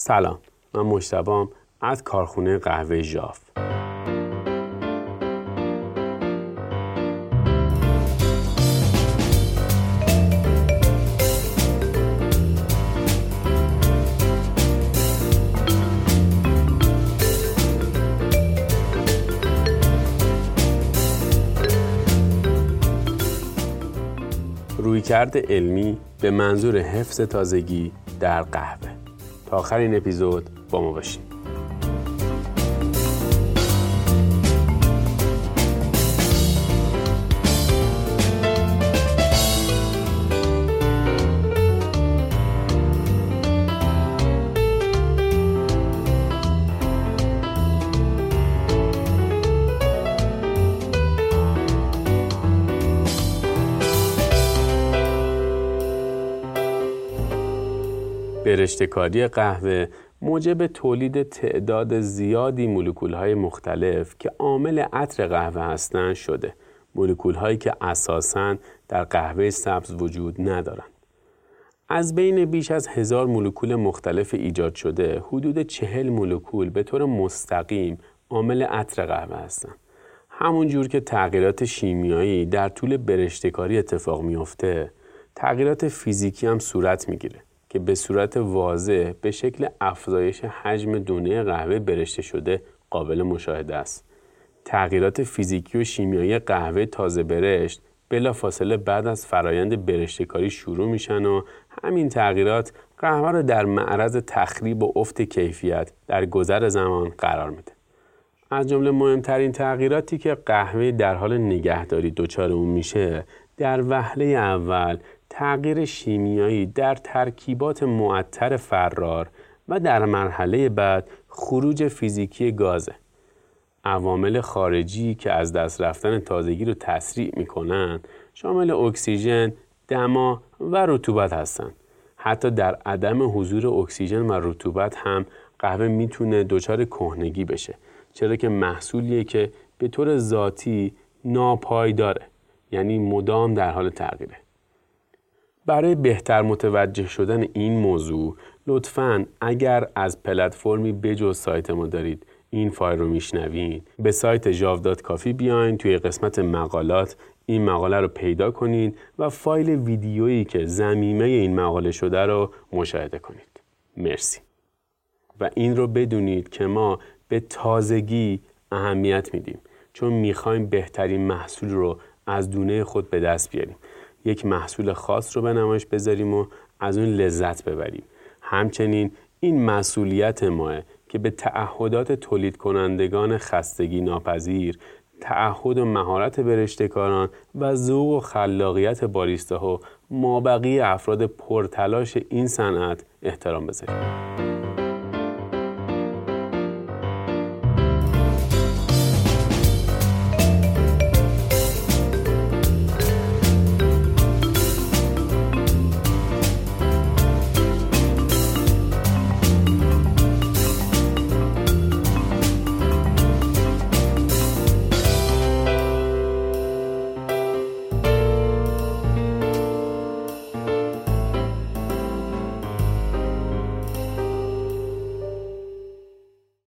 سلام من مشتبام از کارخونه قهوه ژاف. رویکرد علمی به منظور حفظ تازگی در قهوه. تا آخر این اپیزود با ما باشید برشتکاری قهوه موجب تولید تعداد زیادی مولکول های مختلف که عامل عطر قهوه هستند شده. مولکول هایی که اساساً در قهوه سبز وجود ندارند. از بین بیش از هزار مولکول مختلف ایجاد شده، حدود چهل مولکول به طور مستقیم عامل عطر قهوه هستند. همون جور که تغییرات شیمیایی در طول برشتکاری اتفاق میافته، تغییرات فیزیکی هم صورت می‌گیره. که به صورت واضح به شکل افزایش حجم دونه قهوه برشته شده قابل مشاهده است. تغییرات فیزیکی و شیمیایی قهوه تازه برشت بلا فاصله بعد از فرایند برشته کاری شروع میشن و همین تغییرات قهوه را در معرض تخریب و افت کیفیت در گذر زمان قرار میده. از جمله مهمترین تغییراتی که قهوه در حال نگهداری دچار اون میشه در وهله اول تغییر شیمیایی در ترکیبات معطر فرار و در مرحله بعد خروج فیزیکی گازه. عوامل خارجی که از دست رفتن تازگی رو تسریع می‌کنن شامل اکسیژن، دما و رطوبت هستند. حتی در عدم حضور اکسیژن و رطوبت هم قهوه می‌تونه دچار کهنگی بشه چرا که محصولیه که به طور ذاتی ناپایداره یعنی مدام در حال تغییره. برای بهتر متوجه شدن این موضوع لطفا اگر از پلتفرمی بجز سایت ما دارید این فایل رو میشنوین به سایت جاو کافی بیاین توی قسمت مقالات این مقاله رو پیدا کنید و فایل ویدیویی که زمیمه این مقاله شده رو مشاهده کنید. مرسی. و این رو بدونید که ما به تازگی اهمیت میدیم. چون می‌خوایم بهترین محصول رو از دونه خود به دست بیاریم. یک محصول خاص رو به نمایش بذاریم و از اون لذت ببریم. همچنین این مسئولیت ماه که به تعهدات تولید کنندگان خستگی ناپذیر تعهد و مهارت برشتکاران و ذوق و خلاقیت باریستا و مابقی افراد پرتلاش این صنعت احترام بذاریم.